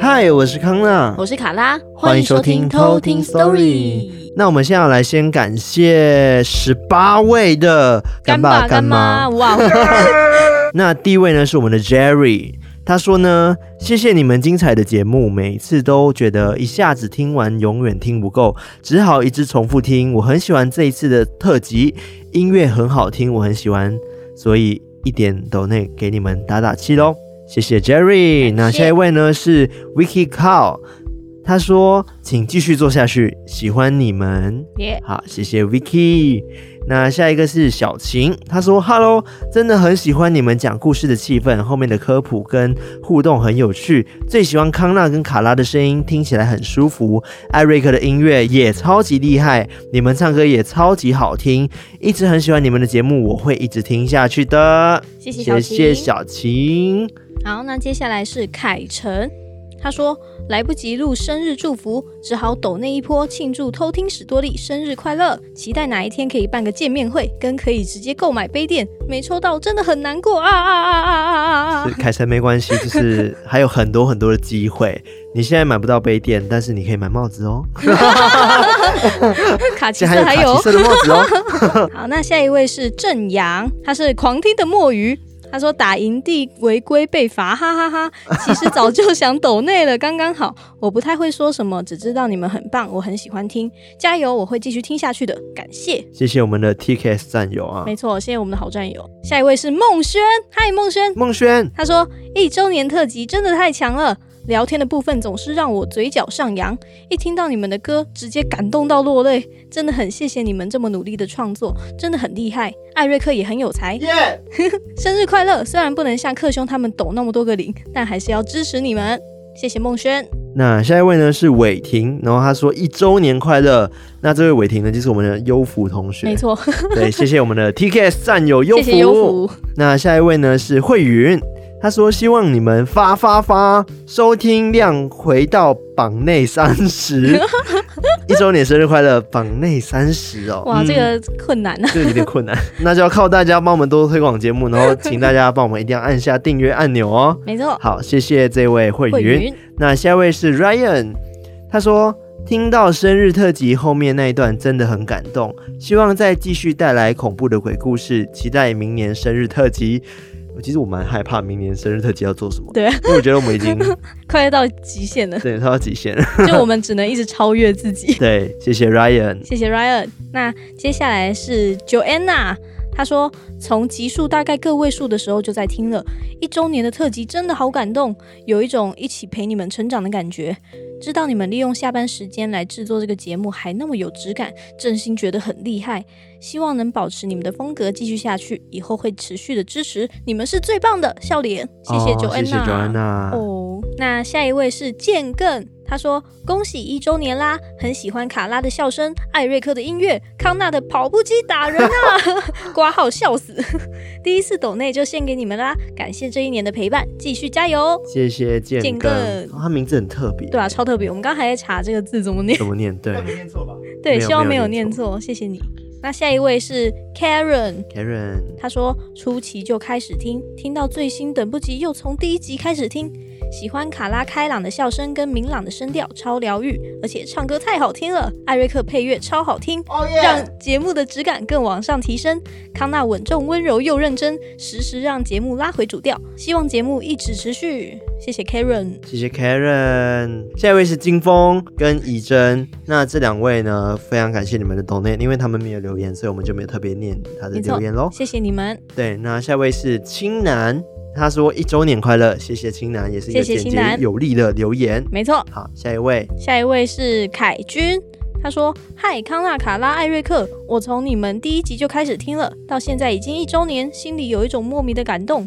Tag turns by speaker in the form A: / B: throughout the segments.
A: 嗨，我是康娜，
B: 我是卡拉，
A: 欢迎收听偷听 Story。那我们现在要来先感谢十八位的干爸干妈，哇！那第一位呢是我们的 Jerry，他说呢，谢谢你们精彩的节目，每次都觉得一下子听完永远听不够，只好一直重复听。我很喜欢这一次的特辑，音乐很好听，我很喜欢，所以一点抖内给你们打打气喽。谢谢 Jerry，那下一位呢是 Vicky Cow，他说请继续做下去，喜欢你们。好，谢谢 Vicky。那下一个是小晴，他说 Hello，真的很喜欢你们讲故事的气氛，后面的科普跟互动很有趣，最喜欢康纳跟卡拉的声音，听起来很舒服。艾瑞克的音乐也超级厉害，你们唱歌也超级好听，一直很喜欢你们的节目，我会一直听下去的。谢谢小晴。谢谢小晴。
B: 好，那接下来是凯晨，他说来不及录生日祝福，只好抖那一波庆祝偷听史多利生日快乐，期待哪一天可以办个见面会，跟可以直接购买杯垫，没抽到真的很难过啊啊啊啊啊啊啊！
A: 凯晨没关系，就是还有很多很多的机会，你现在买不到杯垫，但是你可以买帽子哦，
B: 卡其色还有
A: 卡其色的帽子哦。
B: 好，那下一位是郑阳，他是狂听的墨鱼。他说打营地违规被罚，哈哈哈，哈！其实早就想抖内了，刚刚好。我不太会说什么，只知道你们很棒，我很喜欢听，加油！我会继续听下去的，感谢。
A: 谢谢我们的 TKS 战友啊，
B: 没错，谢谢我们的好战友。下一位是孟轩，嗨，孟轩，
A: 孟轩，
B: 他说一周年特辑真的太强了。聊天的部分总是让我嘴角上扬，一听到你们的歌，直接感动到落泪，真的很谢谢你们这么努力的创作，真的很厉害。艾瑞克也很有才，Yeah! 生日快乐！虽然不能像克兄他们抖那么多个零，但还是要支持你们。谢谢孟轩。
A: 那下一位呢是伟霆，然后他说一周年快乐。那这位伟霆呢就是我们的优福同学，
B: 没错。
A: 对，谢谢我们的 TKS 战友优福。谢谢优福。那下一位呢是慧云。他说：“希望你们发发发，收听量回到榜内三十，一周年生日快乐，榜内三十哦！
B: 哇，这个困难啊，
A: 这个有点困难，那就要靠大家帮我们多推广节目，然后请大家帮我们一定要按下订阅按钮哦。
B: 没错，
A: 好，谢谢这位慧云。那下一位是 Ryan，他说听到生日特辑后面那一段真的很感动，希望再继续带来恐怖的鬼故事，期待明年生日特辑。”其实我蛮害怕明年生日特辑要做什么，
B: 对，
A: 因为我觉得我们已经
B: 快要到极限了，
A: 对，快到极限了，
B: 就我们只能一直超越自己。
A: 对，谢谢 Ryan，
B: 谢谢 Ryan。那接下来是 Joanna，她说从集数大概个位数的时候就在听了，一周年的特辑真的好感动，有一种一起陪你们成长的感觉。知道你们利用下班时间来制作这个节目还那么有质感，真心觉得很厉害。希望能保持你们的风格继续下去，以后会持续的支持你们，是最棒的笑脸。谢谢 Joanna，谢谢
A: Joanna。
B: 哦，那下一位是建更。他说：“恭喜一周年啦！很喜欢卡拉的笑声，艾瑞克的音乐，康纳的跑步机打人啊，挂号笑死！第一次抖内就献给你们啦，感谢这一年的陪伴，继续加油！
A: 谢谢建哥，哦，他名字很特别，
B: 对啊，超特别。我们刚还在查这个字怎么念，
A: 怎么念？对，
C: 没念错吧？
B: 对，希望没有念错，谢谢你。那下一位是
A: Karen，Karen，
B: 他说初期就开始听，听到最新等不及，又从第一集开始听。”喜欢卡拉开朗的笑声跟明朗的声调，超疗愈，而且唱歌太好听了。艾瑞克配乐超好听，oh. 让节目的质感更往上提升。康纳稳重温柔又认真，时时让节目拉回主调。希望节目一直持续。谢谢 Karen，
A: 谢谢 Karen。下一位是金峰跟怡真，那这两位呢，非常感谢你们的 donate，因为他们没有留言，所以我们就没有特别念他的留言喽。
B: 谢谢你们。
A: 对，那下一位是青南。他说：“一周年快乐，谢谢青南，也是一个简洁有力的留言。
B: 没错，
A: 好，下一位，
B: 下一位是凯君。他说：嗨，康纳、卡拉、艾瑞克，我从你们第一集就开始听了，到现在已经一周年，心里有一种莫名的感动。”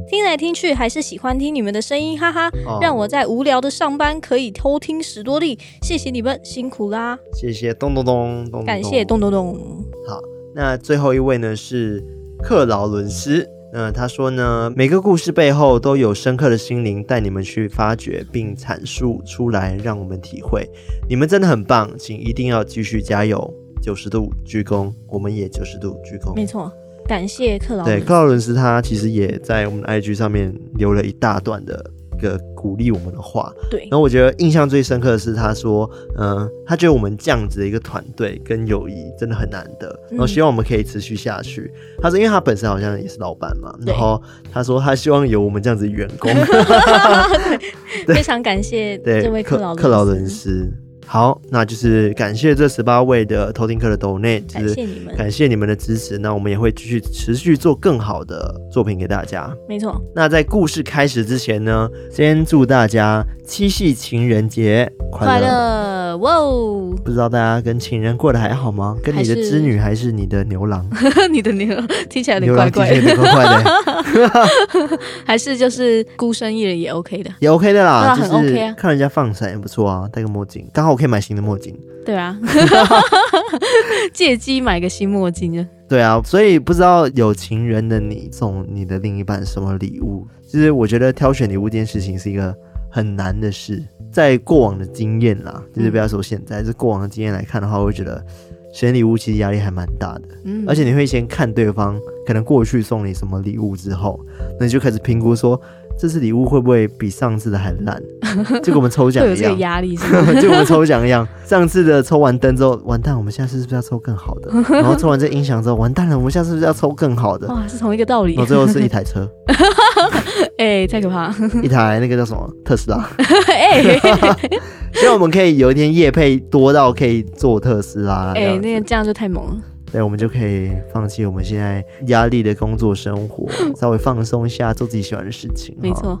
B: 听来听去还是喜欢听你们的声音，哈哈，
A: 哦、
B: 让我在无聊的上班可以偷听史多利，谢谢你们辛苦啦，
A: 谢谢咚咚咚咚，
B: 感谢咚咚咚。
A: 好，那最后一位呢是克劳伦斯。嗯、呃，他说呢，每个故事背后都有深刻的心灵带你们去发掘并阐述出来，让我们体会。你们真的很棒，请一定要继续加油！九十度鞠躬，我们也九十度鞠躬。
B: 没错，感谢克劳。
A: 对，克劳伦斯他其实也在我们的 IG 上面留了一大段的一。个鼓励我们的话，
B: 对。
A: 然后我觉得印象最深刻的是，他说，嗯、呃，他觉得我们这样子的一个团队跟友谊真的很难得，然后希望我们可以持续下去。嗯、他说，因为他本身好像也是老板嘛，然后他说他希望有我们这样子员工。
B: 对，非常感谢这位克劳
A: 克劳伦斯。好，那就是感谢这十八位的偷听客的抖内，
B: 感谢你们，
A: 感谢你们的支持。那我们也会继续持续做更好的作品给大家。
B: 没错。
A: 那在故事开始之前呢，先祝大家七夕情人节快乐。
B: 哇哦！
A: 不知道大家跟情人过得还好吗？跟你的织女还是你的牛郎？
B: 你的牛郎听起来有点怪怪的。还是就是孤身一人也 OK 的，
A: 也 OK 的啦，
B: 很 OK 啊。
A: 看人家放闪也不错啊，戴个墨镜，刚好我可以买新的墨镜。
B: 对啊，借机买个新墨镜啊。
A: 对啊，所以不知道有情人的你送你的另一半什么礼物？其实我觉得挑选礼物这件事情是一个很难的事。在过往的经验啦，就是不要说现在，是过往的经验来看的话，我会觉得选礼物其实压力还蛮大的。嗯，而且你会先看对方可能过去送你什么礼物之后，那你就开始评估说，这次礼物会不会比上次的还烂？就跟我们抽奖一样，
B: 压力是
A: 就跟我们抽奖一样。上次的抽完灯之后，完蛋，我们下次是不是要抽更好的？然后抽完这音响之后，完蛋了，我们下次是不是要抽更好的？
B: 哇，是同一个道理。
A: 然后最后是一台车。
B: 哎、欸，太可怕！
A: 一台那个叫什么特斯拉？哎、欸，希望我们可以有一天夜配多到可以做特斯拉。哎、
B: 欸，那个这样就太猛了。
A: 对，我们就可以放弃我们现在压力的工作生活，稍微放松一下，做自己喜欢的事情。
B: 没错。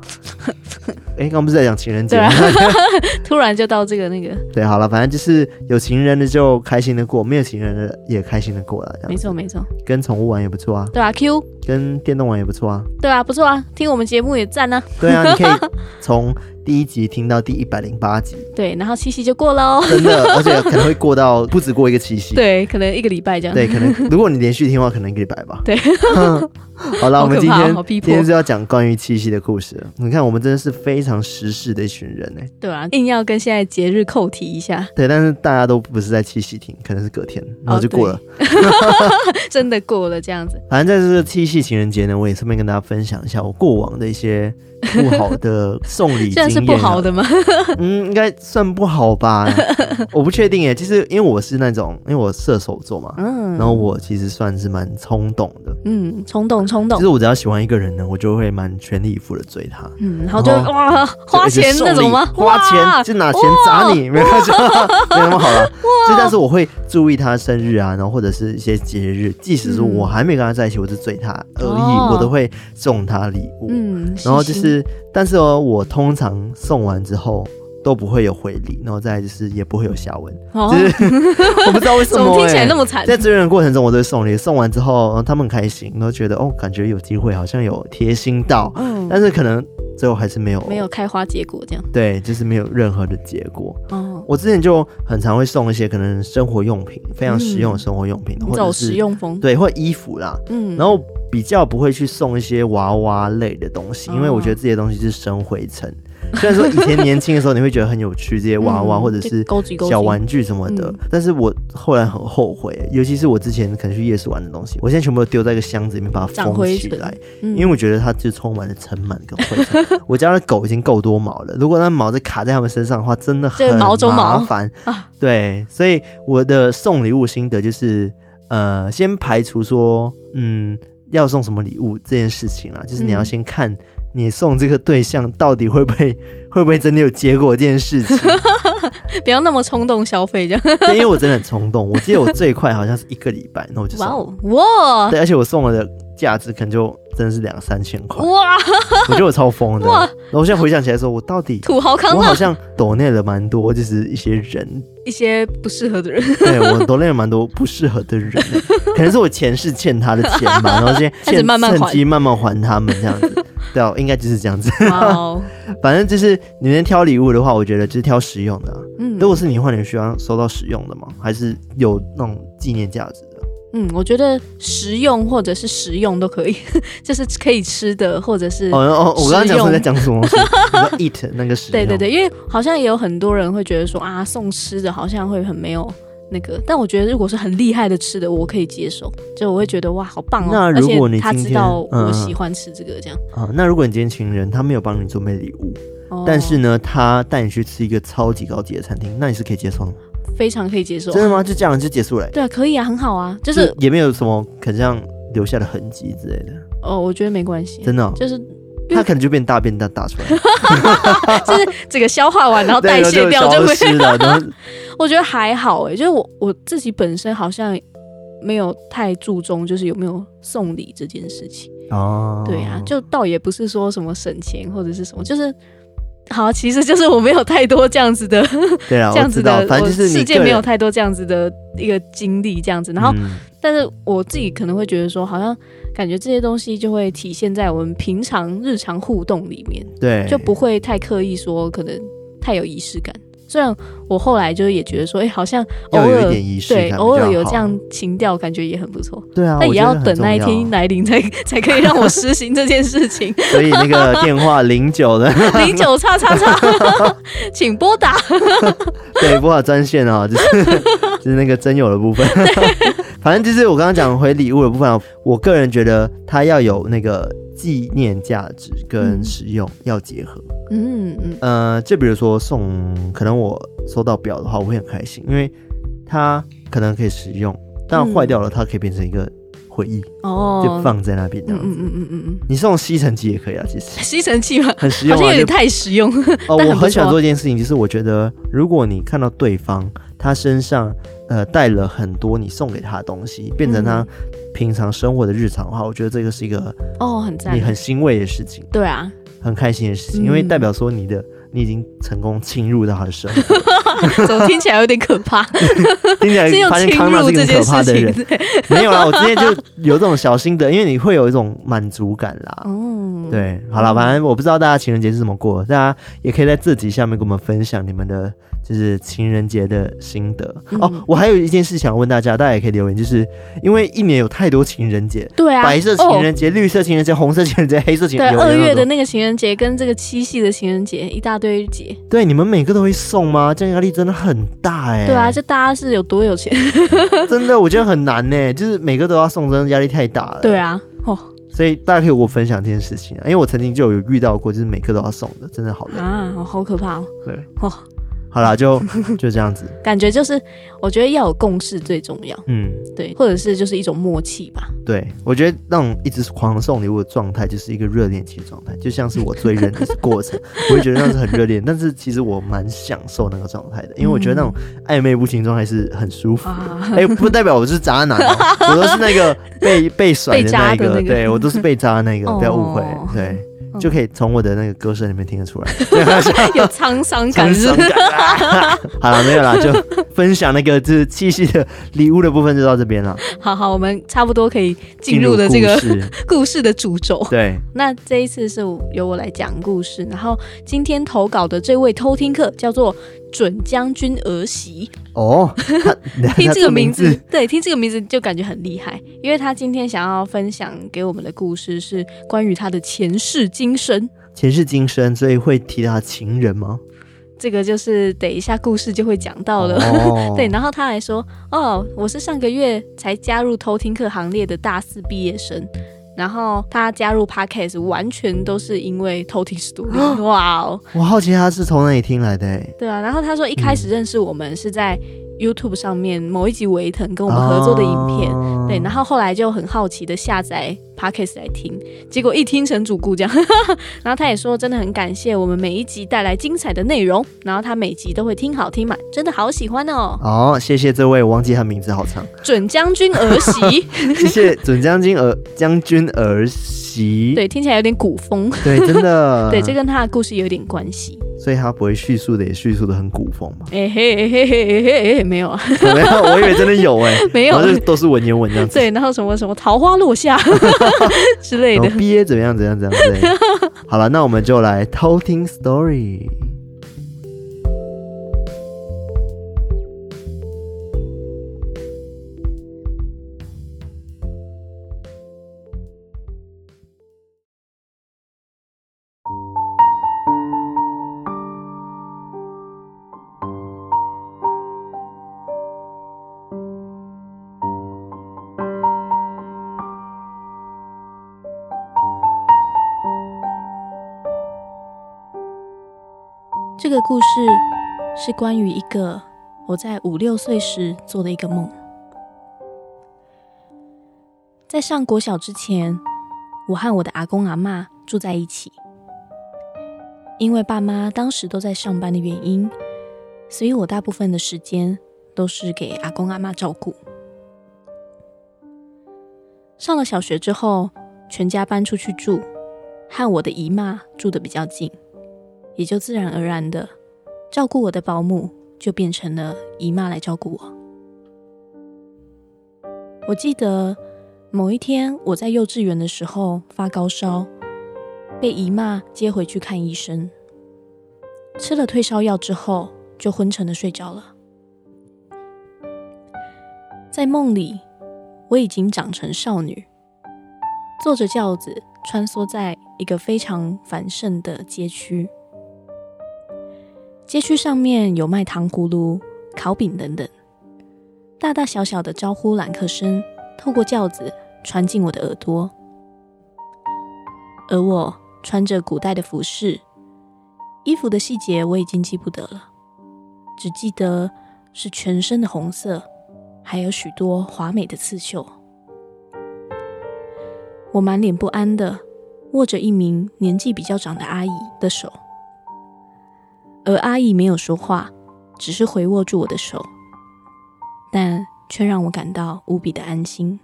A: 哎，刚刚不是在讲情人节吗？
B: 突然就到这个那个。
A: 对，好了，反正就是有情人的就开心的过，没有情人的也开心的过了。
B: 没错，没错。
A: 跟宠物玩也不错啊。
B: 对啊，Q。
A: 跟电动玩也不错啊。
B: 对啊，不错啊，听我们节目也赞啊。
A: 对啊，你可以从。第一集听到第一百零八集，
B: 对，然后七夕就过喽哦，
A: 真的，而且可能会过到不止过一个七夕，
B: 对，可能一个礼拜这样，
A: 对，可能如果你连续听的话，可能一个礼拜吧，
B: 对。
A: 好了，我们今天今天是要讲关于七夕的故事。你看，我们真的是非常时事的一群人呢。
B: 对啊，硬要跟现在节日扣题一下。
A: 对，但是大家都不是在七夕听，可能是隔天，然后就过了，
B: 真的过了这样子。
A: 反正在这个七夕情人节呢，我也顺便跟大家分享一下我过往的一些。不好的送礼经
B: 验，这是不好的吗？
A: 嗯，应该算不好吧，我不确定耶。其实因为我是那种，因为我射手座嘛，嗯，然后我其实算是蛮冲动的，
B: 嗯，冲动冲动。
A: 其实我只要喜欢一个人呢，我就会蛮全力以赴的追他，
B: 嗯，然后就哇花钱那种吗？
A: 花钱就拿钱砸你，没关系，没那么好了。就 但是我会注意他生日啊，然后或者是一些节日，即使是我还没跟他在一起，我就追他而已，我都会送他礼物，嗯，然后就是。但是哦，我通常送完之后都不会有回礼，然后再就是也不会有下文，哦、就是 我不知道为什么、欸，
B: 听起来那么惨。
A: 在追人的过程中，我都会送礼，送完之后他们很开心，然后觉得哦，感觉有机会，好像有贴心到，嗯，但是可能最后还是没有，
B: 没有开花结果这样。
A: 对，就是没有任何的结果。哦，我之前就很常会送一些可能生活用品，非常实用的生活用品，嗯、或者是
B: 实用风，
A: 对，或者衣服啦，嗯，然后。比较不会去送一些娃娃类的东西，因为我觉得这些东西是生灰尘。虽然说以前年轻的时候你会觉得很有趣，这些娃娃或者是小玩具什么的，但是我后来很后悔，尤其是我之前可能去夜市玩的东西，我现在全部都丢在一个箱子里面，把它封起来，因为我觉得它就充满了尘螨跟灰尘。我家的狗已经够多毛了，如果那毛再卡在它们身上的话，真的很麻烦。对，所以我的送礼物心得就是，呃，先排除说，嗯。要送什么礼物这件事情啊，就是你要先看你送这个对象到底会不会、嗯、会不会真的有结果这件事情，
B: 不要那么冲动消费这样。
A: 对，因为我真的很冲动，我记得我最快好像是一个礼拜，那我就送。哇哦
B: 哇！
A: 对，而且我送了的价值可能就真的是两三千块哇！我觉得我超疯的。哇！然后我现在回想起来说，我到底
B: 土豪康，
A: 我好像抖内了蛮多，就是一些人。
B: 一些不适合的人，
A: 对，我都认了蛮多不适合的人，可能是我前世欠他的钱吧，然后现在趁机慢慢还他们这样子。对啊，应该就是这样子。
B: 哦，
A: 反正就是你们挑礼物的话，我觉得就是挑实用的、啊。
B: 嗯，
A: 如果是你的话，你需要收到实用的吗？还是有那种纪念价值的？
B: 嗯，我觉得实用或者是实用都可以，就是可以吃的，或者是哦
A: 哦，我刚刚讲是在讲什么？eat 那个实用。
B: 对对对，因为好像也有很多人会觉得说啊，送吃的好像会很没有。那个，但我觉得如果是很厉害的吃的，我可以接受，就我会觉得哇，好棒哦！
A: 那如果你
B: 他知道我喜欢吃这个，这样
A: 啊、嗯，那如果你今天情人他没有帮你准备礼物，哦、但是呢，他带你去吃一个超级高级的餐厅，那你是可以接受的吗？
B: 非常可以接受。
A: 真的吗？就这样就结束了？
B: 对啊，可以啊，很好啊，就是就
A: 也没有什么可能这样留下的痕迹之类的。
B: 哦，我觉得没关系，
A: 真的、哦，
B: 就是。
A: 它可能就变大便大大出来，
B: 就是这个消化完然后代谢掉就
A: 会。
B: 我觉得还好哎，就是我我自己本身好像没有太注重，就是有没有送礼这件事情
A: 哦。
B: 对啊，就倒也不是说什么省钱或者是什么，就是好，其实就是我没有太多这样子的，
A: 对啊，
B: 这样子的，
A: 反正就是
B: 世界没有太多这样子的一个经历这样子。然后，
A: 嗯、
B: 但是我自己可能会觉得说，好像。感觉这些东西就会体现在我们平常日常互动里面，
A: 对，
B: 就不会太刻意说，可能太有仪式感。虽然我后来就是也觉得说，哎、欸，好像偶尔
A: 有一点仪式感，
B: 对，偶尔有这样情调，感觉也很不错。
A: 对啊，
B: 但也要等那一天来临才 才可以让我实行这件事情。
A: 所以那个电话零九的
B: 零九叉叉叉，请拨打。
A: 对，拨打专线啊、喔，就是就是那个真有的部分。反正就是我刚刚讲回礼物的部分，我个人觉得它要有那个纪念价值跟实用要结合。
B: 嗯嗯
A: 呃，就比如说送，可能我收到表的话，我会很开心，因为它可能可以实用，但坏掉了，它可以变成一个回忆哦，就放在那边。嗯嗯嗯嗯嗯嗯。你送吸尘器也可以啊，其实
B: 吸尘器嘛，
A: 很实用，
B: 好像有点太实用。
A: 哦，我很喜欢做一件事情，就是我觉得如果你看到对方他身上。呃，带了很多你送给他的东西，变成他平常生活的日常的话，嗯、我觉得这个是一个
B: 哦，很赞，
A: 你很欣慰的事情。
B: 对啊，
A: 很开心的事情，嗯、因为代表说你的你已经成功侵入到他的生活。
B: 怎么听起来有点可怕？
A: 听起来发现康纳是一个可怕的人。没有啦，我今天就有这种小心得，因为你会有一种满足感啦。哦，对，好了，反正我不知道大家情人节是怎么过的，大家也可以在自己下面跟我们分享你们的。就是情人节的心得、嗯、哦，我还有一件事想问大家，大家也可以留言，就是因为一年有太多情人节，
B: 对啊，
A: 白色情人节、哦、绿色情人节、红色情人节、黑色情人节，
B: 对，二月的那个情人节跟这个七夕的情人节一大堆节，
A: 对，你们每个都会送吗？这样压力真的很大哎。
B: 对啊，这大家是有多有钱？
A: 真的，我觉得很难呢，就是每个都要送，真的压力太大了。
B: 对啊，哦，
A: 所以大家可以跟我分享这件事情啊，因为我曾经就有遇到过，就是每个都要送的，真的好累
B: 啊，好可怕哦。
A: 对，哦。好啦，就 就这样子。
B: 感觉就是，我觉得要有共识最重要。
A: 嗯，
B: 对，或者是就是一种默契吧。
A: 对，我觉得那种一直狂送礼物的状态，就是一个热恋期的状态，就像是我追人的过程，我会觉得那是很热恋。但是其实我蛮享受那个状态的，因为我觉得那种暧昧不清状态是很舒服。哎、嗯欸，不代表我是渣男、喔，我都是那个被被甩的那个，那个、对我都是被渣的那个，不要误会。对。就可以从我的那个歌声里面听得出来，
B: 有 沧桑感。
A: 好了，没有啦，就分享那个就是七夕的礼物的部分就到这边了。
B: 好好，我们差不多可以进入的这个故事，故事的主轴。
A: 对，
B: 那这一次是由我来讲故事，然后今天投稿的这位偷听客叫做。准将军儿媳
A: 哦，
B: 听这个名字，对，听这个名字就感觉很厉害，因为他今天想要分享给我们的故事是关于他的前世今生。
A: 前世今生，所以会提到情人吗？
B: 这个就是等一下故事就会讲到了。哦、对，然后他还说：“哦，我是上个月才加入偷听课行列的大四毕业生。”然后他加入 Podcast 完全都是因为偷听 Story，哇哦！
A: 我好奇他是从哪里听来的哎。
B: 对啊，然后他说一开始认识我们是在 YouTube 上面某一集维腾跟我们合作的影片，哦、对，然后后来就很好奇的下载。Podcast 来听，结果一听成主顾这样，然后他也说真的很感谢我们每一集带来精彩的内容，然后他每集都会听好听满，真的好喜欢哦。
A: 哦，谢谢这位，我忘记他名字好长。
B: 准将军儿媳，
A: 谢谢准将军儿将军儿媳。
B: 对，听起来有点古风。
A: 对，真的。
B: 对，这跟他的故事有点关系。
A: 所以他不会叙述的也叙述的很古风嘛？
B: 哎嘿嘿嘿嘿嘿嘿，没有啊，
A: 没有，我以为真的有哎，
B: 没有，
A: 就都是文言文这样子。
B: 对，然后什么什么桃花落下 之类的，
A: 毕业怎么样怎样怎样之类的。好了，那我们就来偷听 story。
B: 故事是关于一个我在五六岁时做的一个梦。在上国小之前，我和我的阿公阿嬷住在一起。因为爸妈当时都在上班的原因，所以我大部分的时间都是给阿公阿嬷照顾。上了小学之后，全家搬出去住，和我的姨妈住的比较近。也就自然而然的，照顾我的保姆就变成了姨妈来照顾我。我记得某一天我在幼稚园的时候发高烧，被姨妈接回去看医生，吃了退烧药之后就昏沉的睡着了。在梦里，我已经长成少女，坐着轿子穿梭在一个非常繁盛的街区。街区上面有卖糖葫芦、烤饼等等，大大小小的招呼揽客声透过轿子传进我的耳朵，而我穿着古代的服饰，衣服的细节我已经记不得了，只记得是全身的红色，还有许多华美的刺绣。我满脸不安的握着一名年纪比较长的阿姨的手。而阿姨没有说话，只是回握住我的手，但却让我感到无比的安心。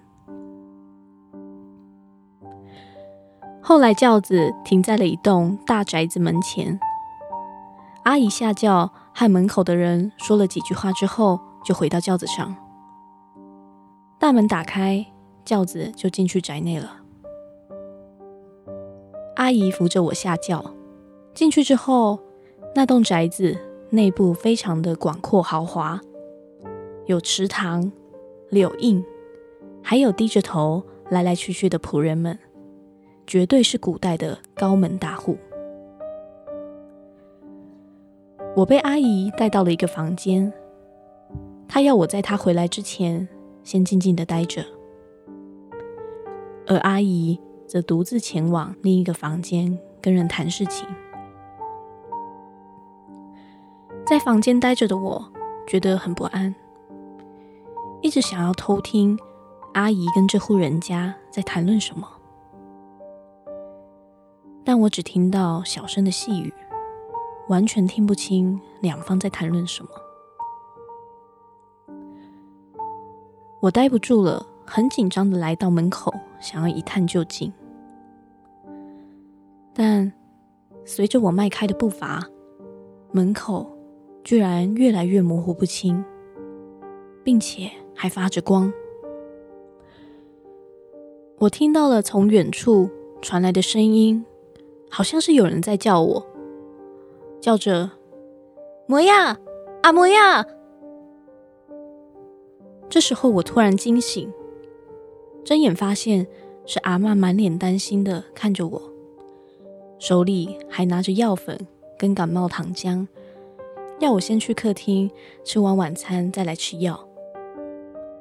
B: 后来轿子停在了一栋大宅子门前，阿姨下轿和门口的人说了几句话之后，就回到轿子上。大门打开，轿子就进去宅内了。阿姨扶着我下轿，进去之后。那栋宅子内部非常的广阔豪华，有池塘、柳荫，还有低着头来来去去的仆人们，绝对是古代的高门大户。我被阿姨带到了一个房间，她要我在她回来之前先静静的待着，而阿姨则独自前往另一个房间跟人谈事情。在房间待着的我，觉得很不安，一直想要偷听阿姨跟这户人家在谈论什么，但我只听到小声的细语，完全听不清两方在谈论什么。我待不住了，很紧张的来到门口，想要一探究竟，但随着我迈开的步伐，门口。居然越来越模糊不清，并且还发着光。我听到了从远处传来的声音，好像是有人在叫我，叫着“摩亚，阿摩亚”。这时候我突然惊醒，睁眼发现是阿嬷满脸担心的看着我，手里还拿着药粉跟感冒糖浆。要我先去客厅吃完晚餐再来吃药，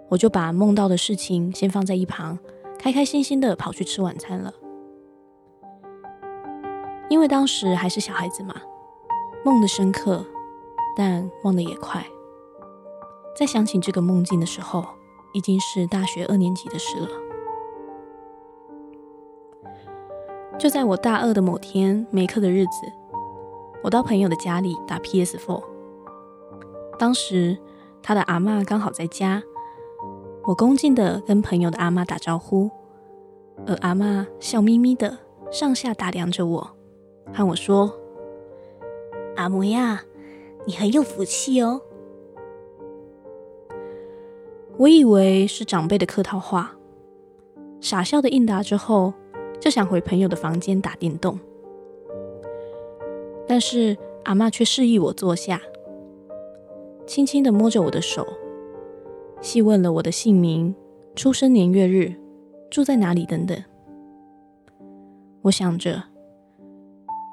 B: 我就把梦到的事情先放在一旁，开开心心的跑去吃晚餐了。因为当时还是小孩子嘛，梦的深刻，但忘得也快。在想起这个梦境的时候，已经是大学二年级的事了。就在我大二的某天没课的日子。我到朋友的家里打 PS4，当时他的阿嬷刚好在家，我恭敬的跟朋友的阿嬷打招呼，而阿嬷笑眯眯的上下打量着我，和我说：“阿摩呀，你很有福气哦。”我以为是长辈的客套话，傻笑的应答之后，就想回朋友的房间打电动。但是阿嬷却示意我坐下，轻轻地摸着我的手，细问了我的姓名、出生年月日、住在哪里等等。我想着，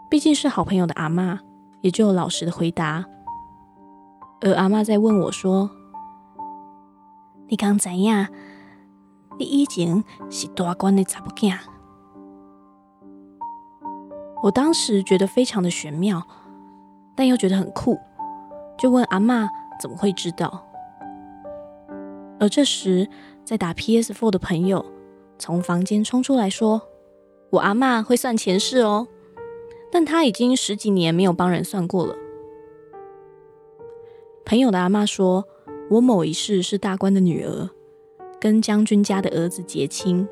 B: 毕竟是好朋友的阿嬷，也就老实的回答。而阿嬷在问我说：“你刚怎样？你以前是大官的查某囝？”我当时觉得非常的玄妙，但又觉得很酷，就问阿嬷怎么会知道。而这时，在打 PS4 的朋友从房间冲出来说：“我阿嬷会算前世哦，但她已经十几年没有帮人算过了。”朋友的阿嬷说：“我某一世是大官的女儿，跟将军家的儿子结亲，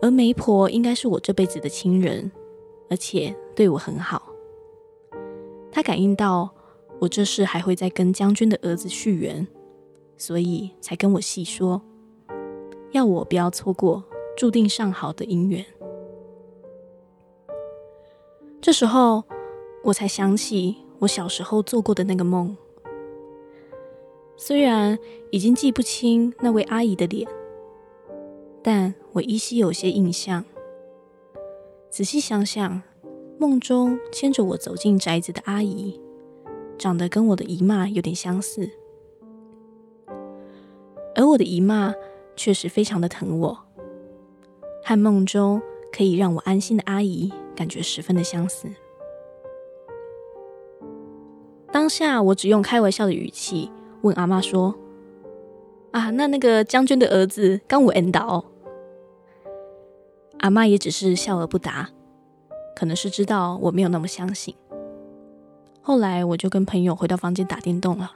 B: 而媒婆应该是我这辈子的亲人。”而且对我很好，他感应到我这事还会再跟将军的儿子续缘，所以才跟我细说，要我不要错过注定上好的姻缘。这时候，我才想起我小时候做过的那个梦，虽然已经记不清那位阿姨的脸，但我依稀有些印象。仔细想想，梦中牵着我走进宅子的阿姨，长得跟我的姨妈有点相似，而我的姨妈确实非常的疼我，和梦中可以让我安心的阿姨感觉十分的相似。当下我只用开玩笑的语气问阿妈说：“啊，那那个将军的儿子刚我恩到。”阿妈也只是笑而不答，可能是知道我没有那么相信。后来我就跟朋友回到房间打电动了。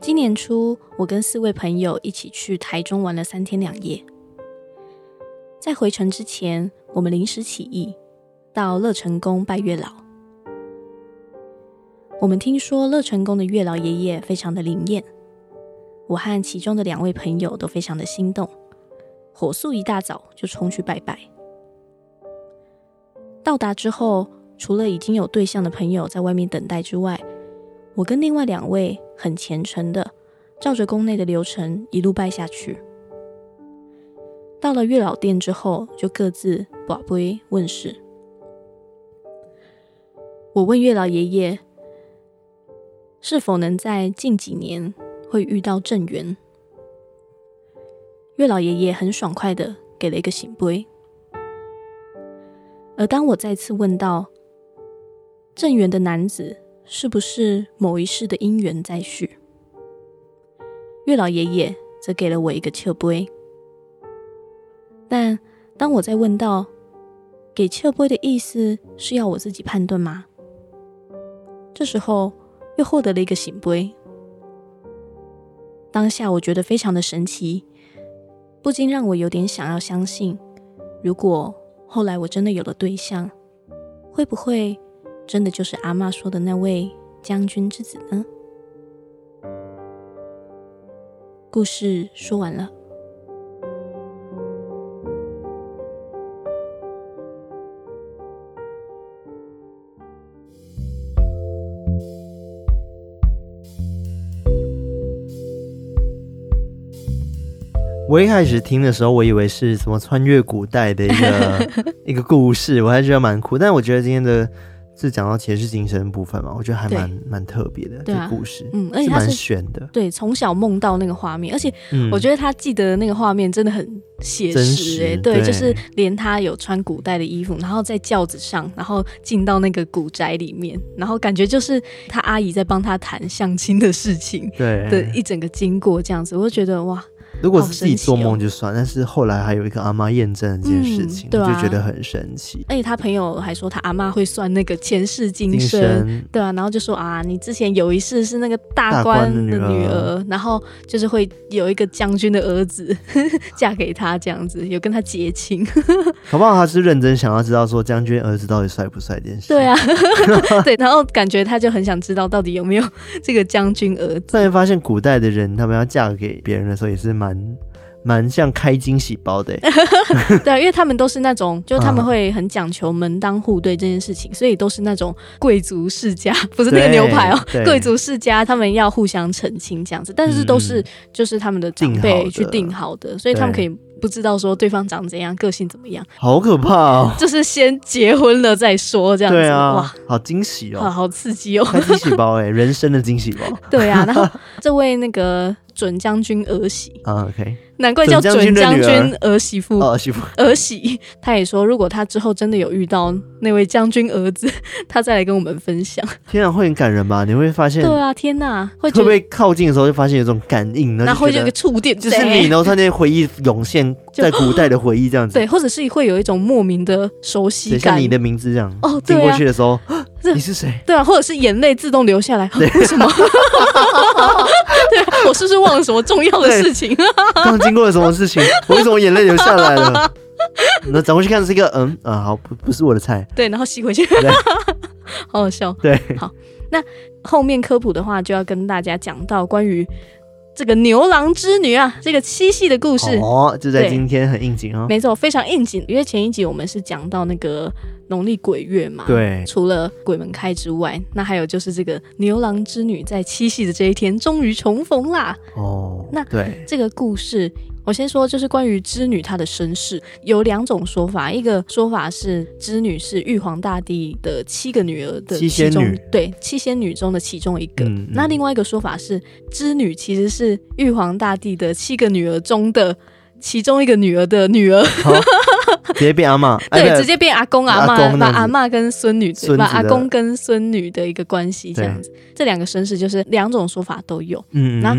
B: 今年初，我跟四位朋友一起去台中玩了三天两夜。在回程之前，我们临时起意到乐成宫拜月老。我们听说乐成宫的月老爷爷非常的灵验。我和其中的两位朋友都非常的心动，火速一大早就冲去拜拜。到达之后，除了已经有对象的朋友在外面等待之外，我跟另外两位很虔诚的照着宫内的流程一路拜下去。到了月老殿之后，就各自跋杯问事。我问月老爷爷，是否能在近几年，会遇到正缘，月老爷爷很爽快的给了一个醒杯。而当我再次问到正缘的男子是不是某一世的姻缘再续，月老爷爷则给了我一个笑杯。但当我再问到给笑杯的意思是要我自己判断吗？这时候又获得了一个醒杯。当下我觉得非常的神奇，不禁让我有点想要相信，如果后来我真的有了对象，会不会真的就是阿嬷说的那位将军之子呢？故事说完了。
A: 我一开始听的时候，我以为是什么穿越古代的一个 一个故事，我还觉得蛮酷。但我觉得今天的是讲到前世今生的部分嘛，我觉得还蛮蛮特别的。这个故事，
B: 嗯，而且
A: 蛮玄的。
B: 对，从小梦到那个画面，而且我觉得他记得那个画面真的很写实哎、欸。对，就是连他有穿古代的衣服，然后在轿子上，然后进到那个古宅里面，然后感觉就是他阿姨在帮他谈相亲的事情，对的一整个经过这样子，我就觉得哇。
A: 如果是自己做梦就算，哦，但是后来还有一个阿妈验证这件事情，嗯对啊，就觉得很神奇。
B: 而且他朋友还说他阿妈会算那个前世今生，今生对啊，然后就说啊，你之前有一世是那个大官的女儿，女儿然后就是会有一个将军的儿子 嫁给他这样子，有跟他结亲。
A: 好不好？他是认真想要知道说将军儿子到底帅不帅这件事。
B: 对啊，对，然后感觉他就很想知道到底有没有这个将军儿子。
A: 突然发现古代的人他们要嫁给别人的时候也是蛮。蛮蛮像开惊喜包的。
B: 对，因为他们都是那种，就他们会很讲求门当户对这件事情，所以都是那种贵族世家，不是那个牛排哦，贵族世家他们要互相澄清这样子，但是都是就是他们的长辈去定好的，所以他们可以。不知道说对方长怎样，个性怎么样，
A: 好可怕哦！
B: 就是先结婚了再说，这样子。
A: 对啊，
B: 哇，
A: 好惊喜哦，
B: 好刺激哦，
A: 惊喜包哎，人生的惊喜包。
B: 对啊，然后这位那个准将军儿媳
A: 啊，OK。
B: 难怪叫准将军儿媳妇，
A: 儿媳妇
B: 儿媳。他也说，如果他之后真的有遇到那位将军儿子，他再来跟我们分享。
A: 天啊，会很感人吧？你会发现，
B: 对啊，天哪，会
A: 会不会靠近的时候就发现有种感应呢？
B: 然后会有一个触电，
A: 就是你，然后他那些回忆涌现在古代的回忆这样子，
B: 对，或者是会有一种莫名的熟悉感，
A: 像你的名字这样
B: 哦，
A: 听过去的时候，你是谁？
B: 对啊，或者是眼泪自动流下来，为什么？对，我是不是忘了什么重要的事情？
A: 刚经过了什么事情？我为什么眼泪流下来了？那转过去看是一个嗯啊，好，不不是我的菜。
B: 对，然后吸回去，好好笑。
A: 对，
B: 好，那后面科普的话就要跟大家讲到关于这个牛郎织女啊，这个七夕的故事
A: 哦，就在今天很应景哦。
B: 没错，非常应景，因为前一集我们是讲到那个农历鬼月嘛，
A: 对，
B: 除了鬼门开之外，那还有就是这个牛郎织女在七夕的这一天终于重逢啦。
A: 哦，
B: 那
A: 对
B: 这个故事。我先说，就是关于织女她的身世有两种说法，一个说法是织女是玉皇大帝的七个女儿的其中，对，七仙女中的其中一个。嗯嗯、那另外一个说法是，织女其实是玉皇大帝的七个女儿中的其中一个女儿的女儿，哦、
A: 直接变阿妈，
B: 对，直接变阿公阿妈，把阿妈跟孙女，把阿公跟孙女的一个关系这样子。这两个身世就是两种说法都有。嗯，那。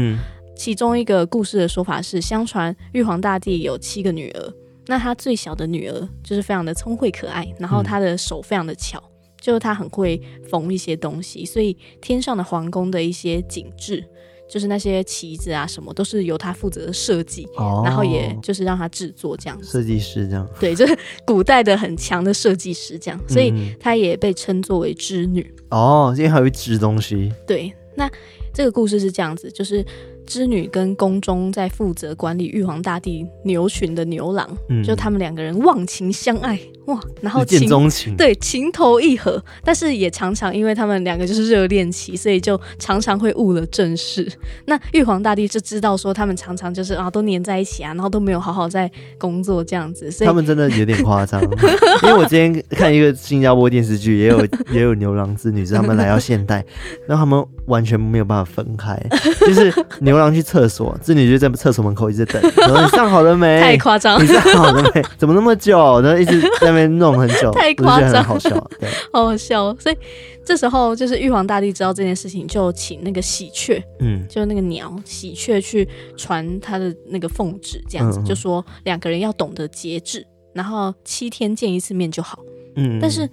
B: 其中一个故事的说法是，相传玉皇大帝有七个女儿，那他最小的女儿就是非常的聪慧可爱，然后她的手非常的巧，嗯、就是她很会缝一些东西，所以天上的皇宫的一些景致，就是那些旗子啊什么，都是由她负责设计，哦、然后也就是让她制作这样子。
A: 设计师这样，
B: 对，就是古代的很强的设计师这样，所以她也被称作为织女。
A: 哦，因为还会织东西。
B: 对，那这个故事是这样子，就是。织女跟宫中在负责管理玉皇大帝牛群的牛郎，嗯、就他们两个人忘情相爱哇，然后情，
A: 一见钟情，
B: 对，情投意合，但是也常常因为他们两个就是热恋期，所以就常常会误了正事。那玉皇大帝就知道说他们常常就是啊都黏在一起啊，然后都没有好好在工作这样子，所以
A: 他们真的有点夸张。因为我今天看一个新加坡电视剧，也有也有牛郎织女，是他们来到现代，然后他们完全没有办法分开，就是牛。郎去厕所，织女就在厕所门口一直等。然后你上好了没？
B: 太夸张！
A: 你上好了没？怎么那么久？然后一直在那边弄很久，
B: 太夸张，
A: 好笑，对，
B: 好好笑。所以这时候就是玉皇大帝知道这件事情，就请那个喜鹊，嗯，就那个鸟喜鹊去传他的那个奉旨，这样子就说两个人要懂得节制，然后七天见一次面就好。嗯，嗯，但是。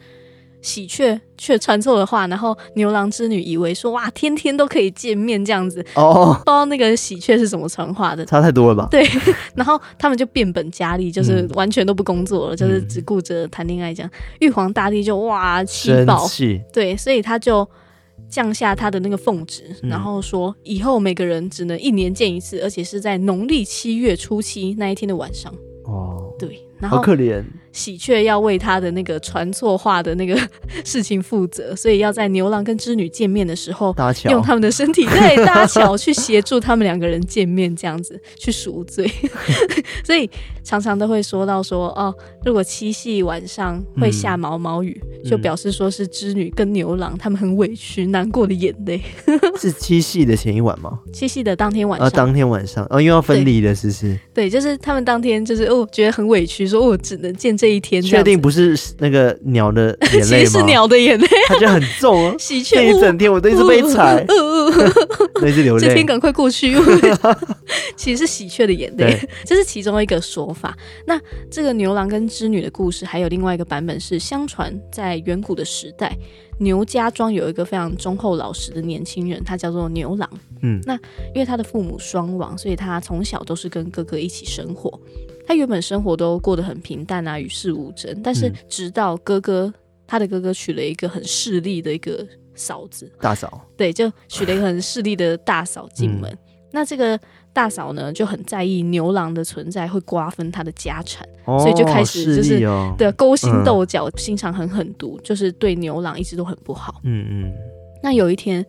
B: 喜鹊却传错了话，然后牛郎织女以为说哇，天天都可以见面这样子哦，不知道那个喜鹊是怎么传话的，
A: 差太多了吧？
B: 对，然后他们就变本加厉，就是完全都不工作了，嗯、就是只顾着谈恋爱这样。玉皇大帝就哇气爆，气对，所以他就降下他的那个奉旨，嗯、然后说以后每个人只能一年见一次，而且是在农历七月初七那一天的晚上。哦，对，然后
A: 好可怜。
B: 喜鹊要为他的那个传错话的那个 事情负责，所以要在牛郎跟织女见面的时候，搭桥用他们的身体对搭桥去协助他们两个人见面，这样子去赎罪。所以常常都会说到说哦，如果七夕晚上会下毛毛雨，嗯、就表示说是织女跟牛郎他们很委屈难过的眼泪。
A: 是七夕的前一晚吗？
B: 七夕的当天晚上，
A: 哦，当天晚上哦，因为要分离了，是不是？
B: 对，就是他们当天就是哦，觉得很委屈，说我只能见这。这一天
A: 确定不是那个鸟的眼泪吗？
B: 其实是鸟的眼泪，
A: 它就很重哦。
B: 喜鹊
A: 一整天我都一直被踩，那是流泪。
B: 这天赶快过去，其实是喜鹊的眼泪，这是其中一个说法。那这个牛郎跟织女的故事，还有另外一个版本是：相传在远古的时代，牛家庄有一个非常忠厚老实的年轻人，他叫做牛郎。嗯，那因为他的父母双亡，所以他从小都是跟哥哥一起生活。他原本生活都过得很平淡啊，与世无争。但是直到哥哥，他的哥哥娶了一个很势利的一个嫂子，
A: 大嫂，
B: 对，就娶了一个很势利的大嫂进门。嗯、那这个大嫂呢就很在意牛郎的存在会瓜分他的家产，
A: 哦、
B: 所以就开始就是
A: 哦
B: 对勾心斗角，嗯、心肠很狠毒，就是对牛郎一直都很不好。
A: 嗯嗯。
B: 那有一天，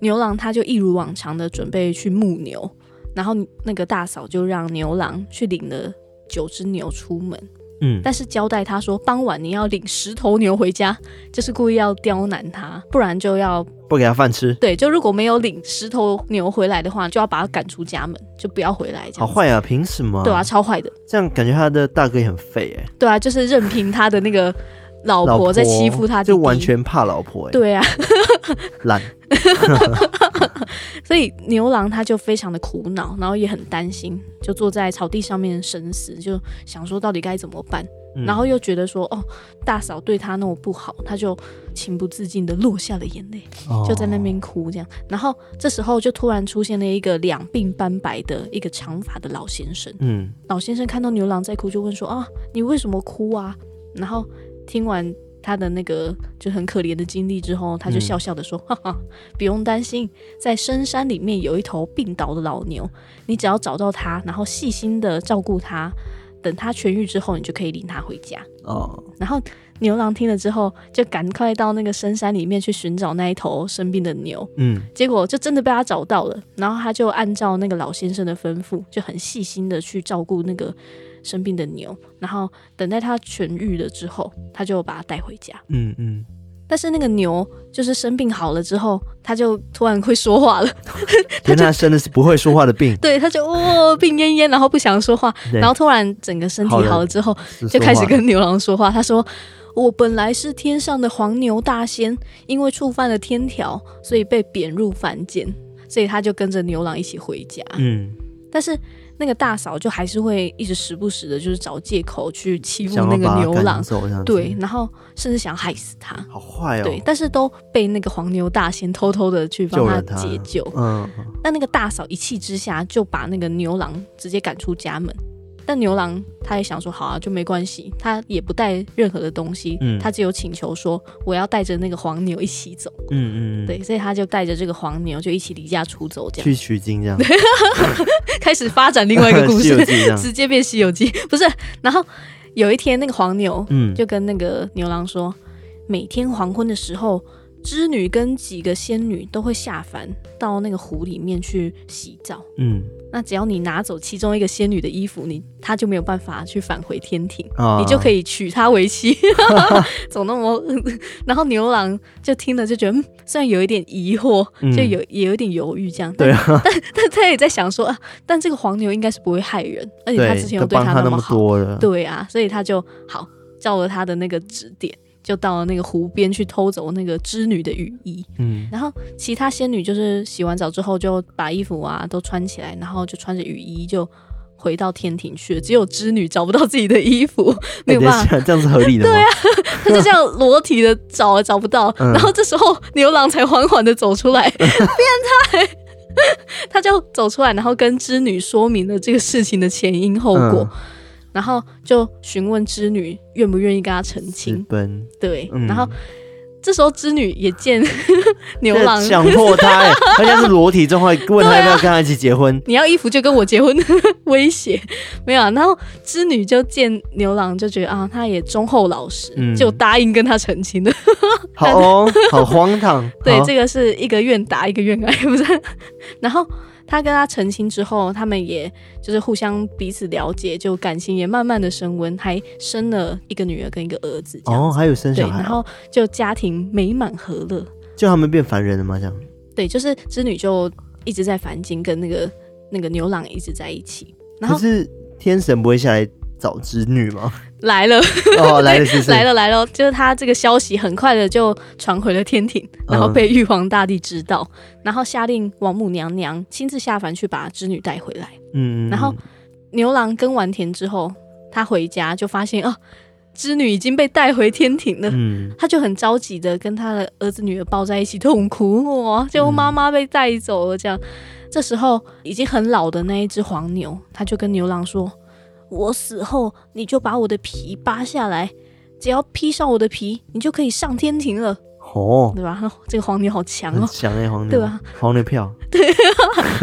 B: 牛郎他就一如往常的准备去牧牛，然后那个大嫂就让牛郎去领了九只牛出门。
A: 嗯，
B: 但是交代他说，傍晚你要领十头牛回家，就是故意要刁难他，不然就要
A: 不给他饭吃。
B: 对，就如果没有领十头牛回来的话，就要把他赶出家门，就不要回来。这样
A: 好坏啊！凭什么？
B: 对啊，超坏的。这
A: 样感觉他的大哥也很废哎。
B: 对啊，就是任凭他的那个老婆在欺负他弟弟，
A: 就完全怕老婆哎。
B: 对啊，
A: 懒。
B: 所以牛郎他就非常的苦恼，然后也很担心，就坐在草地上面深思，就想说到底该怎么办。嗯、然后又觉得说，哦，大嫂对他那么不好，他就情不自禁的落下了眼泪，哦、就在那边哭这样。然后这时候就突然出现了一个两鬓斑白的一个长发的老先生。
A: 嗯，
B: 老先生看到牛郎在哭，就问说，啊，你为什么哭啊？然后听完。他的那个就很可怜的经历之后，他就笑笑的说：“嗯、哈哈，不用担心，在深山里面有一头病倒的老牛，你只要找到他，然后细心的照顾他，等他痊愈之后，你就可以领他回家。”
A: 哦，
B: 然后牛郎听了之后，就赶快到那个深山里面去寻找那一头生病的牛。
A: 嗯，
B: 结果就真的被他找到了，然后他就按照那个老先生的吩咐，就很细心的去照顾那个。生病的牛，然后等待他痊愈了之后，他就把它带回家。
A: 嗯嗯。
B: 但是那个牛就是生病好了之后，他就突然会说话了。
A: 他生的是不会说话的病。
B: 对，他就哦病恹恹，然后不想说话，然后突然整个身体好了之后，就开始跟牛郎说话。他说：“我本来是天上的黄牛大仙，因为触犯了天条，所以被贬入凡间，所以他就跟着牛郎一起回家。”
A: 嗯，
B: 但是。那个大嫂就还是会一直时不时的，就是找借口去欺负那个牛郎，对，然后甚至想害死他，
A: 好坏哦。
B: 对，但是都被那个黄牛大仙偷偷的去帮他解救。
A: 救嗯，
B: 那那个大嫂一气之下就把那个牛郎直接赶出家门。但牛郎他也想说好啊，就没关系，他也不带任何的东西，嗯，他只有请求说我要带着那个黄牛一起走，
A: 嗯嗯，
B: 对，所以他就带着这个黄牛就一起离家出走，这样。
A: 去取经这样，
B: 开始发展另外一个故事，直接变西游记，不是？然后有一天那个黄牛，
A: 嗯，
B: 就跟那个牛郎说，每天黄昏的时候。织女跟几个仙女都会下凡到那个湖里面去洗澡。
A: 嗯，
B: 那只要你拿走其中一个仙女的衣服，你她就没有办法去返回天庭，
A: 哦、
B: 你就可以娶她为妻。总那么，然后牛郎就听了就觉得，嗯，虽然有一点疑惑，就有、嗯、也有一点犹豫这样。
A: 对啊，
B: 但但他也在想说啊，但这个黄牛应该是不会害人，而且他之前又对他那么好，对啊，所以他就好照了他的那个指点。就到了那个湖边去偷走那个织女的雨衣，
A: 嗯，
B: 然后其他仙女就是洗完澡之后就把衣服啊都穿起来，然后就穿着雨衣就回到天庭去了。只有织女找不到自己的衣服，没有办法，
A: 这样是合理的吗？
B: 对啊，她就这样裸体的找找不到，然后这时候牛郎才缓缓的走出来，变态，他就走出来，然后跟织女说明了这个事情的前因后果。然后就询问织女愿不愿意跟他成亲，
A: 奔
B: 对，
A: 嗯、
B: 然后这时候织女也见 牛郎
A: 强迫他，他像是裸体状态，问他要不要跟他一起结婚。
B: 啊、你要衣服就跟我结婚，威胁没有、啊。然后织女就见牛郎就觉得啊，他也忠厚老实，嗯、就答应跟他成亲的。
A: 好哦，好荒唐。对，
B: 这个是一个愿打一个愿挨，不是？然后。他跟他成亲之后，他们也就是互相彼此了解，就感情也慢慢的升温，还生了一个女儿跟一个儿子。
A: 哦，还有生小孩，
B: 然后就家庭美满和乐。
A: 就他们变凡人了吗？这样？
B: 对，就是织女就一直在凡间，跟那个那个牛郎一直在一起。然后
A: 可是天神不会下来找织女吗？
B: 来了
A: 哦，来了是是，
B: 来了来了，就是他这个消息很快的就传回了天庭，然后被玉皇大帝知道，嗯、然后下令王母娘娘亲自下凡去把织女带回来。
A: 嗯，
B: 然后牛郎耕完田之后，他回家就发现啊，织女已经被带回天庭了。
A: 嗯，
B: 他就很着急的跟他的儿子女儿抱在一起痛哭，哇，就妈妈被带走了这样。嗯、这时候已经很老的那一只黄牛，他就跟牛郎说。我死后，你就把我的皮扒下来，只要披上我的皮，你就可以上天庭了。
A: 哦，
B: 对吧？这个黄牛好强哦，
A: 强哎，黄牛，
B: 对吧？
A: 黄牛票，
B: 对，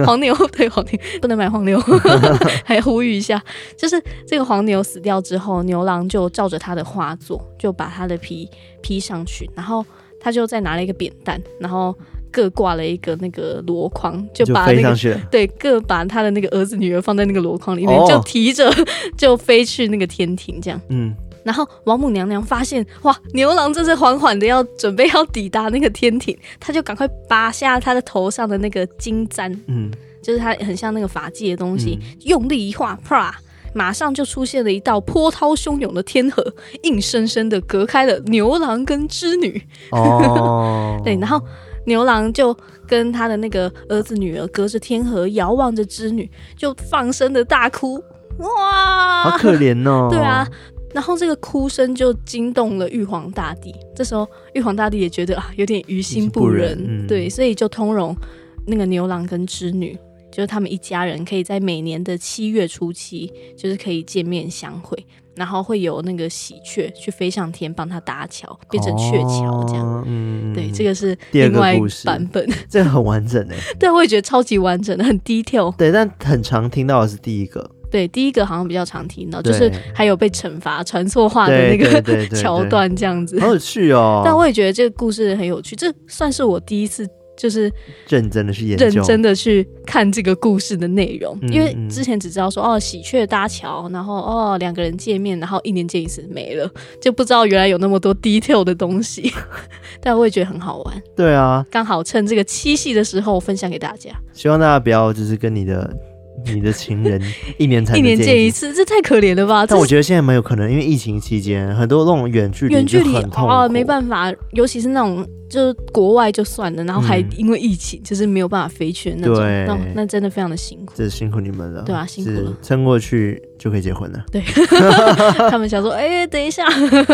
B: 黄牛对黄牛不能买黄牛，还呼吁一下，就是这个黄牛死掉之后，牛郎就照着他的画作，就把他的皮披上去，然后他就再拿了一个扁担，然后各挂了一个那个箩筐，就把那个对各把他的那个儿子女儿放在那个箩筐里面，哦、就提着 就飞去那个天庭，这样，嗯。然后王母娘娘发现，哇，牛郎这是缓缓的要准备要抵达那个天庭，她就赶快拔下他的头上的那个金簪，嗯，就是他很像那个发髻的东西，嗯、用力一划，啪，马上就出现了一道波涛汹涌的天河，硬生生的隔开了牛郎跟织女。哦，对，然后牛郎就跟他的那个儿子女儿隔着天河遥望着织女，就放声的大哭，哇，
A: 好可怜哦。
B: 对啊。然后这个哭声就惊动了玉皇大帝，这时候玉皇大帝也觉得啊有点于心不忍，不忍嗯、对，所以就通融那个牛郎跟织女，就是他们一家人可以在每年的七月初七，就是可以见面相会，然后会有那个喜鹊去飞上天帮他搭桥，变成鹊桥这样。哦、嗯，对，这个是另外一个版本，
A: 这个很完整哎，
B: 对，我也觉得超级完整的，很低调。
A: 对，但很常听到的是第一个。
B: 对，第一个好像比较常听到，就是还有被惩罚传错话的那个桥段这样子，
A: 好有趣哦。
B: 但我也觉得这个故事很有趣，这算是我第一次就是
A: 认真的去研究，
B: 认真的去看这个故事的内容，因为之前只知道说哦喜鹊搭桥，然后哦两个人见面，然后一年见一次没了，就不知道原来有那么多 detail 的东西。但我也觉得很好玩。
A: 对啊，
B: 刚好趁这个七夕的时候分享给大家，
A: 希望大家不要就是跟你的。你的情人 一年才
B: 一年见一次，这太可怜了吧？
A: 但我觉得现在蛮有可能，因为疫情期间很多那种远距离远距离
B: 啊，没办法，尤其是那种就是国外就算了，然后还因为疫情就是没有办法飞去的那种，那那真的非常的辛苦，
A: 这是辛苦你们了，
B: 对啊，辛苦了，
A: 撑过去就可以结婚了。
B: 对，他们想说，哎，等一下，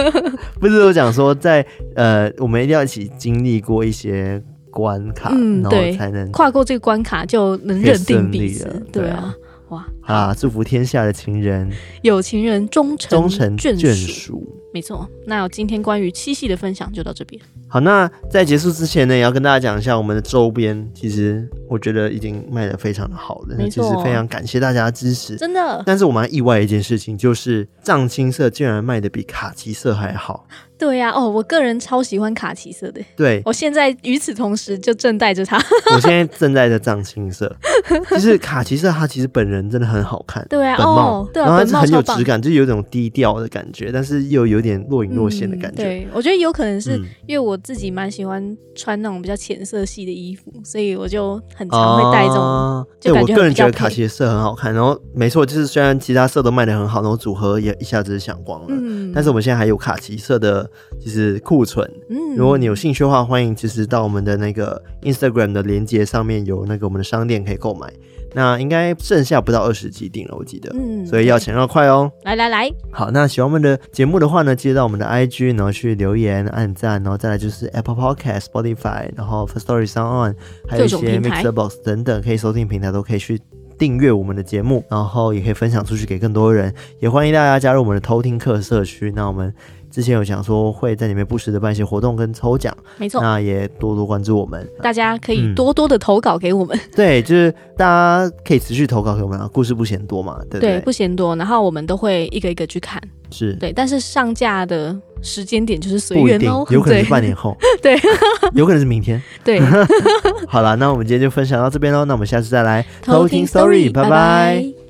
A: 不是我讲说，在呃，我们一定要一起经历过一些。关卡，嗯，对，才能
B: 跨过这个关卡，就能认定彼此。对啊，哇
A: 啊！祝福天下的情人，
B: 有情人终成
A: 终成眷属。
B: 没错，那我今天关于七夕的分享就到这边。
A: 好，那在结束之前呢，也要跟大家讲一下我们的周边，其实我觉得已经卖得非常的好了，其实非常感谢大家的支持，
B: 真的。
A: 但是我蛮意外的一件事情，就是藏青色竟然卖得比卡其色还好。
B: 对呀、啊，哦，我个人超喜欢卡其色的。
A: 对，
B: 我现在与此同时就正带着它。
A: 我现在正带着藏青色，就是卡其色，它其实本人真的很好看。
B: 对啊，哦、对啊，
A: 然后它是很有质感，就有一种低调的感觉，但是又有点若隐若现的感觉。
B: 嗯、对，我觉得有可能是因为我自己蛮喜欢穿那种比较浅色系的衣服，所以我就很常会带这种。啊、就感
A: 对，我个人觉得卡其色很好看。然后没错，就是虽然其他色都卖的很好，然后组合也一下子就抢光了。嗯，但是我们现在还有卡其色的，就是。库存，嗯，如果你有兴趣的话，欢迎其实到我们的那个 Instagram 的链接上面有那个我们的商店可以购买。那应该剩下不到二十几订了，我记得，嗯，所以要抢要快哦。
B: 来来来，
A: 好，那喜欢我们的节目的话呢，记得到我们的 IG，然后去留言、按赞，然后再来就是 Apple Podcast、Spotify，然后 Firstory、SoundOn，还有一些 Mixerbox 等等可以收听平台都可以去订阅我们的节目，然后也可以分享出去给更多人。也欢迎大家加入我们的偷听客社区。那我们。之前有想说会在里面不时的办一些活动跟抽奖，
B: 没错，
A: 那也多多关注我们，
B: 大家可以多多的投稿给我们，
A: 嗯、对，就是大家可以持续投稿给我们啊，故事不嫌多嘛，对不对？
B: 对，不嫌多，然后我们都会一个一个去看，
A: 是。
B: 对，但是上架的时间点就是随缘哦，
A: 有可能是半年后，
B: 对，
A: 有可能是明天，
B: 对，
A: 好了，那我们今天就分享到这边喽，那我们下次再来偷听 story，拜拜。拜拜。